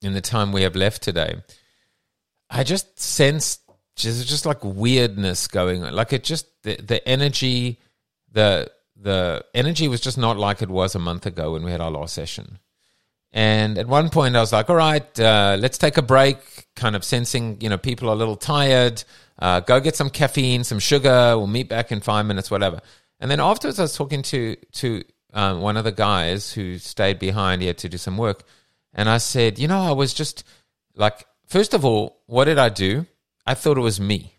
in the time we have left today, I just sensed just just like weirdness going on. Like it just the, the energy, the the energy was just not like it was a month ago when we had our last session. And at one point, I was like, "All right, uh, let's take a break." Kind of sensing, you know, people are a little tired. Uh, go get some caffeine, some sugar. We'll meet back in five minutes, whatever. And then afterwards, I was talking to to um, one of the guys who stayed behind. He had to do some work, and I said, you know, I was just like, first of all, what did I do? I thought it was me.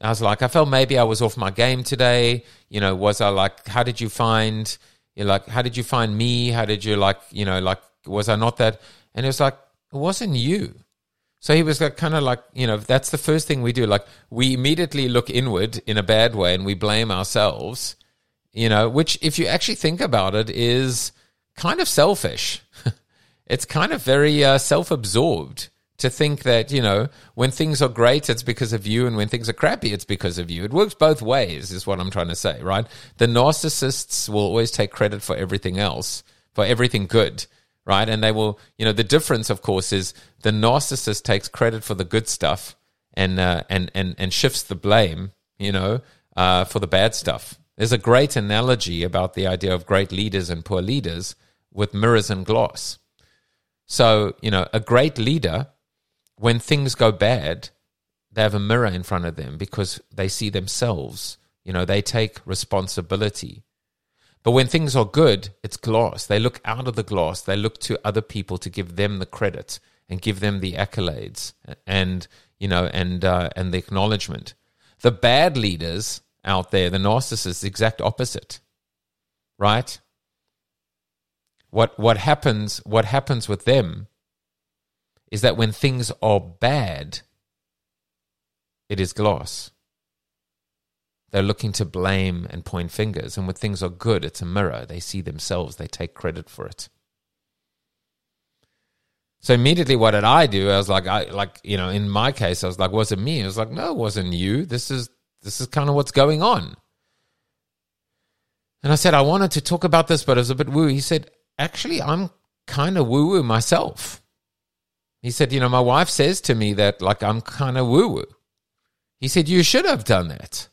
I was like, I felt maybe I was off my game today. You know, was I like, how did you find, you like, how did you find me? How did you like, you know, like, was I not that? And it was like, it wasn't you. So he was like, kind of like, you know, that's the first thing we do. Like, we immediately look inward in a bad way and we blame ourselves, you know, which, if you actually think about it, is kind of selfish it's kind of very uh, self absorbed to think that, you know, when things are great, it's because of you, and when things are crappy, it's because of you. It works both ways, is what I'm trying to say, right? The narcissists will always take credit for everything else, for everything good, right? And they will, you know, the difference, of course, is the narcissist takes credit for the good stuff and, uh, and, and, and shifts the blame, you know, uh, for the bad stuff. There's a great analogy about the idea of great leaders and poor leaders with mirrors and glass so, you know, a great leader, when things go bad, they have a mirror in front of them because they see themselves. You know, they take responsibility. But when things are good, it's glass. They look out of the glass. They look to other people to give them the credit and give them the accolades and you know and uh, and the acknowledgement. The bad leaders out there, the narcissists, the exact opposite, right? what what happens what happens with them is that when things are bad it is gloss. They're looking to blame and point fingers. And when things are good it's a mirror. They see themselves. They take credit for it. So immediately what did i do? I was like i like you know in my case i was like was it me? I was like no it wasn't you. This is this is kind of what's going on. And i said i wanted to talk about this but it was a bit woo he said actually, I'm kind of woo woo myself. He said, you know, my wife says to me that, like, I'm kind of woo woo. He said, you should have done that.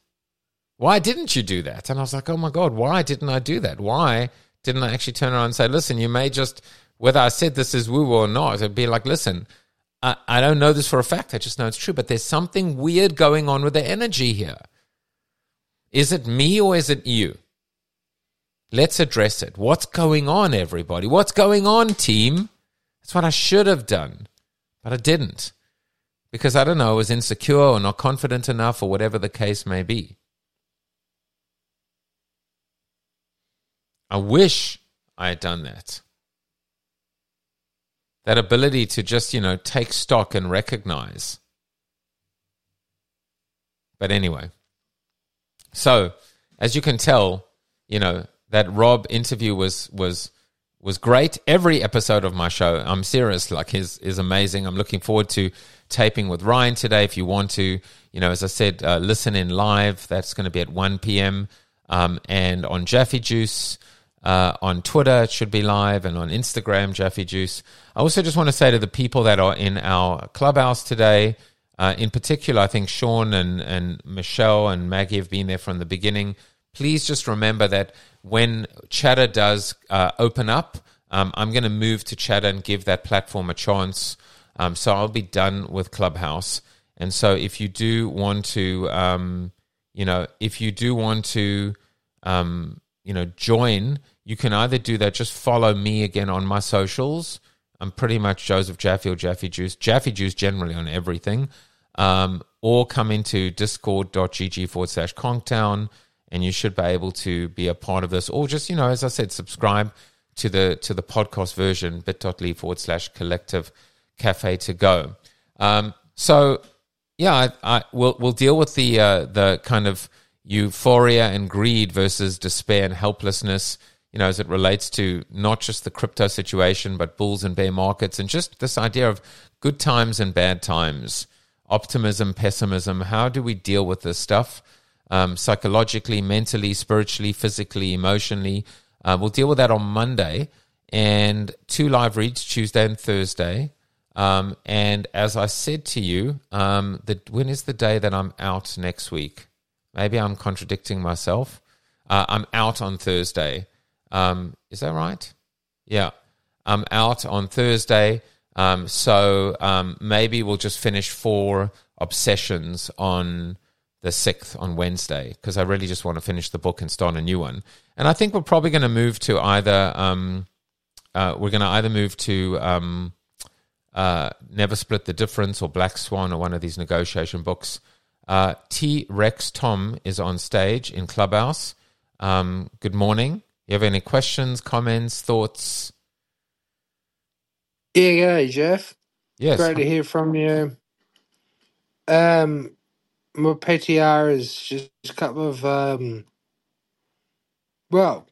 Why didn't you do that? And I was like, oh my God, why didn't I do that? Why didn't I actually turn around and say, listen, you may just, whether I said this is woo woo or not, it'd be like, listen, I, I don't know this for a fact. I just know it's true, but there's something weird going on with the energy here. Is it me or is it you? Let's address it. What's going on, everybody? What's going on, team? That's what I should have done, but I didn't. Because I don't know, I was insecure or not confident enough or whatever the case may be. I wish I had done that. That ability to just, you know, take stock and recognize. But anyway, so as you can tell, you know, that Rob interview was was was great. Every episode of my show, I'm serious, like is is amazing. I'm looking forward to taping with Ryan today. If you want to, you know, as I said, uh, listen in live. That's going to be at 1 p.m. Um, and on Jaffe Juice. Uh, on Twitter, it should be live, and on Instagram, Jaffe Juice. I also just want to say to the people that are in our clubhouse today, uh, in particular, I think Sean and, and Michelle and Maggie have been there from the beginning. Please just remember that when Chatter does uh, open up, um, I'm going to move to Chatter and give that platform a chance. Um, so I'll be done with Clubhouse. And so if you do want to, um, you know, if you do want to, um, you know, join, you can either do that, just follow me again on my socials. I'm pretty much Joseph Jaffe or Jaffe Juice. Jaffe Juice generally on everything um, or come into discord.gg forward slash conktown and you should be able to be a part of this. Or just you know as i said subscribe to the to the podcast version bit.ly forward slash collective cafe to go. Um, so yeah I, I, we'll, we'll deal with the uh, the kind of euphoria and greed versus despair and helplessness you know as it relates to not just the crypto situation but bulls and bear markets and just this idea of good times and bad times optimism, pessimism. How do we deal with this stuff um, psychologically, mentally, spiritually, physically, emotionally? Uh, we'll deal with that on Monday and two live reads Tuesday and Thursday. Um, and as I said to you, um, the, when is the day that I'm out next week? Maybe I'm contradicting myself. Uh, I'm out on Thursday. Um, is that right? Yeah. I'm out on Thursday. Um, so um, maybe we'll just finish four obsessions on the 6th on Wednesday because I really just want to finish the book and start a new one. And I think we're probably going to move to either, um, uh, we're going to either move to um, uh, Never Split the Difference or Black Swan or one of these negotiation books. Uh, T Rex Tom is on stage in Clubhouse. Um, good morning. You have any questions, comments, thoughts? Yeah, yeah, Jeff. Yes. Great to hear from you. Um, my PTR is just a couple of um, well,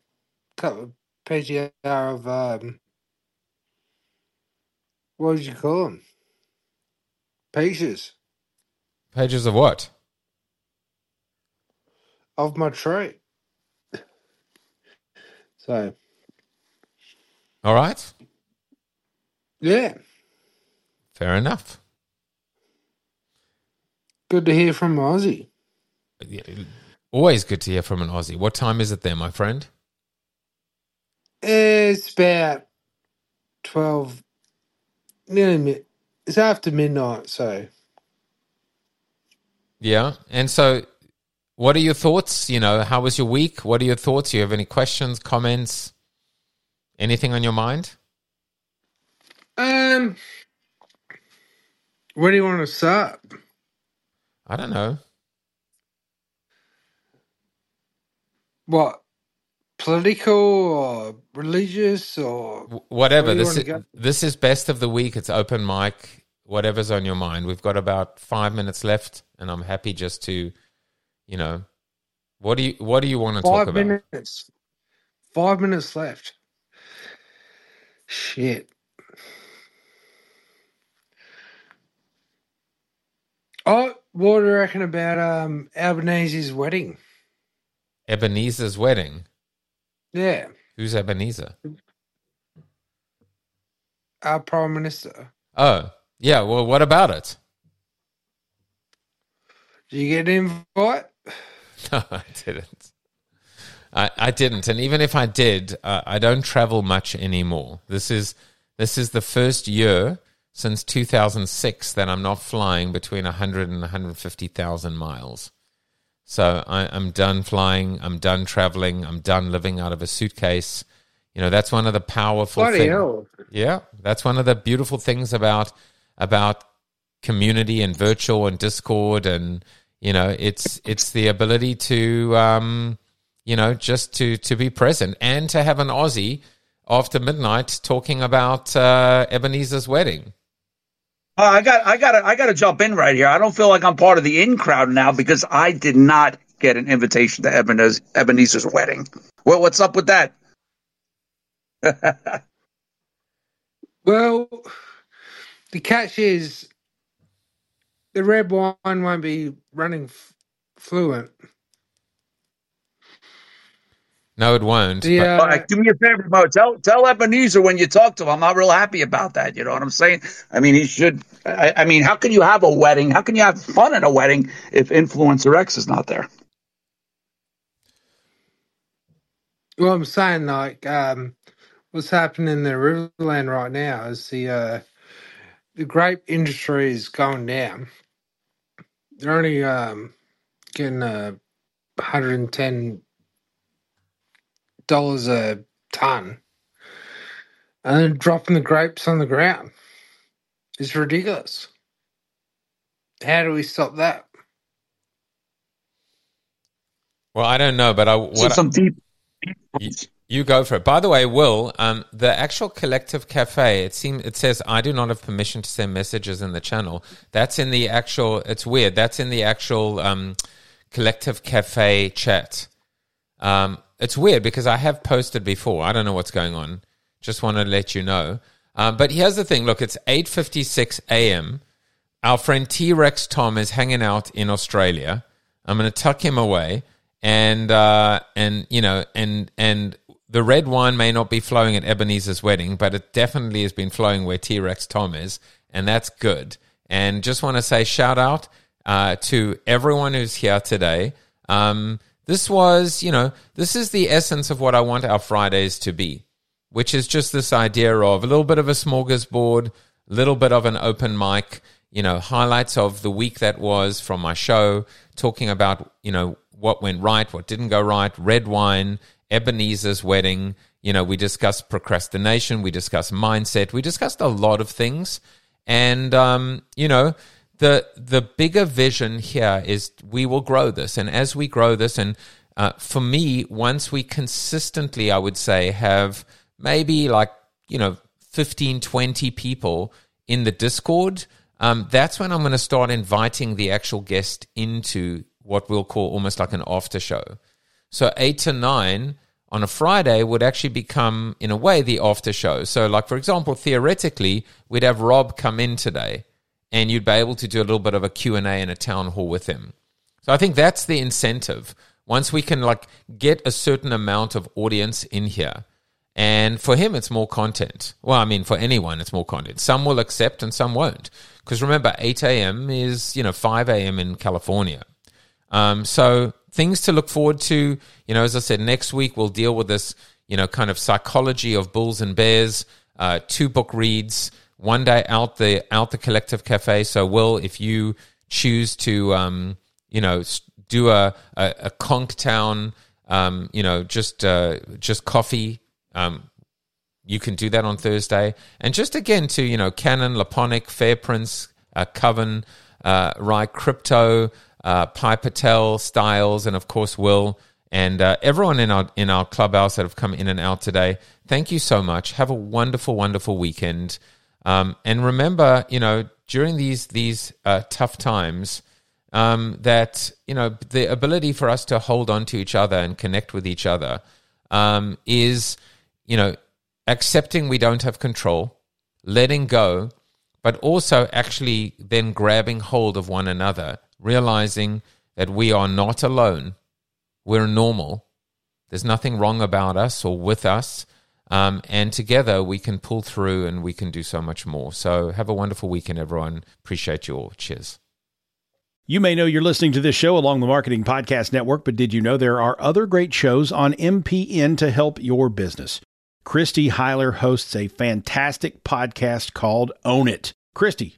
couple of PTR of um, what would you call them? Pieces Pages of what? of my tree. So All right. yeah, Fair enough. Good to hear from Aussie. Yeah, Always good to hear from an Aussie. What time is it there, my friend? It's about twelve, nearly mid. It's after midnight, so Yeah. And so, what are your thoughts? You know, how was your week? What are your thoughts? Do you have any questions, comments, anything on your mind? um, where do you want to start? I don't know. What political or religious or Whatever. Where This is, this is best of the week. It's open mic. Whatever's on your mind. We've got about five minutes left, and I'm happy just to, you know, what do you what do you want to talk five about? minutes? Five minutes left. Shit. Oh, what do you reckon about um Albanese's wedding? Ebenezer's wedding. Yeah, Who's Ebenezer? our prime minister. Oh, yeah. Well, what about it? Did you get an invite? No, I didn't. I, I didn't, and even if I did, uh, I don't travel much anymore. This is this is the first year since 2006 that I'm not flying between 100 and 150,000 miles. So I, I'm done flying. I'm done traveling. I'm done living out of a suitcase. You know, that's one of the powerful things. Yeah, that's one of the beautiful things about about community and virtual and Discord and you know it's it's the ability to um, you know just to to be present and to have an Aussie after midnight talking about uh, Ebenezer's wedding. Uh, I got, I got, I got to jump in right here. I don't feel like I'm part of the in crowd now because I did not get an invitation to Ebenezer, Ebenezer's wedding. Well, what's up with that? Well, the catch is the red wine won't be running f- fluent. No, it won't. Yeah. but- All right, do me a favor, Mo. Tell tell Ebenezer when you talk to him. I'm not real happy about that. You know what I'm saying? I mean, he should. I, I mean, how can you have a wedding? How can you have fun at a wedding if influencer X is not there? Well, I'm saying like um, what's happening in the Riverland right now is the uh, the grape industry is going down. They're only um, getting uh, 110 dollars a ton, and then dropping the grapes on the ground. is ridiculous. How do we stop that? well, I don't know, but I So what I- some deep. You, you go for it. By the way, Will, um, the actual collective cafe, it seems it says I do not have permission to send messages in the channel. That's in the actual. It's weird. That's in the actual um, collective cafe chat. Um, it's weird because I have posted before. I don't know what's going on. Just want to let you know. Um, but here's the thing. Look, it's eight fifty six a.m. Our friend T Rex Tom is hanging out in Australia. I'm going to tuck him away, and uh, and you know, and and the red wine may not be flowing at Ebenezer's wedding, but it definitely has been flowing where T Rex Tom is, and that's good. And just want to say shout out uh, to everyone who's here today. Um, this was, you know, this is the essence of what I want our Fridays to be which is just this idea of a little bit of a smorgasbord, a little bit of an open mic, you know, highlights of the week that was from my show, talking about, you know, what went right, what didn't go right, red wine, Ebenezer's wedding. You know, we discussed procrastination, we discussed mindset, we discussed a lot of things. And, um, you know, the the bigger vision here is we will grow this, and as we grow this, and uh, for me, once we consistently, I would say, have maybe like you know 15 20 people in the discord um, that's when i'm going to start inviting the actual guest into what we'll call almost like an after show. So 8 to 9 on a friday would actually become in a way the after show. So like for example theoretically we'd have rob come in today and you'd be able to do a little bit of a q&a in a town hall with him so I think that's the incentive. Once we can like get a certain amount of audience in here, and for him it's more content. Well, I mean for anyone it's more content. Some will accept and some won't. Because remember, 8 a.m. is you know 5 a.m. in California. Um, so things to look forward to. You know, as I said, next week we'll deal with this. You know, kind of psychology of bulls and bears. Uh, two book reads. One day out the out the collective cafe. So, Will, if you choose to, um, you know, do a a, a Conktown, um, you know, just uh, just coffee. Um, you can do that on Thursday. And just again to, you know, Canon, Laponic, Fair Prince, uh, Coven, uh, Rye Crypto, uh, Pi Patel, Styles, and of course Will, and uh, everyone in our in our clubhouse that have come in and out today. Thank you so much. Have a wonderful, wonderful weekend. Um, and remember, you know, during these these uh, tough times, um, that you know the ability for us to hold on to each other and connect with each other um, is you know accepting we don't have control, letting go, but also actually then grabbing hold of one another, realizing that we are not alone. We're normal. There's nothing wrong about us or with us. Um, and together we can pull through and we can do so much more. So have a wonderful weekend, everyone. Appreciate you all. Cheers. You may know you're listening to this show along the Marketing Podcast Network, but did you know there are other great shows on MPN to help your business? Christy Heiler hosts a fantastic podcast called Own It. Christy,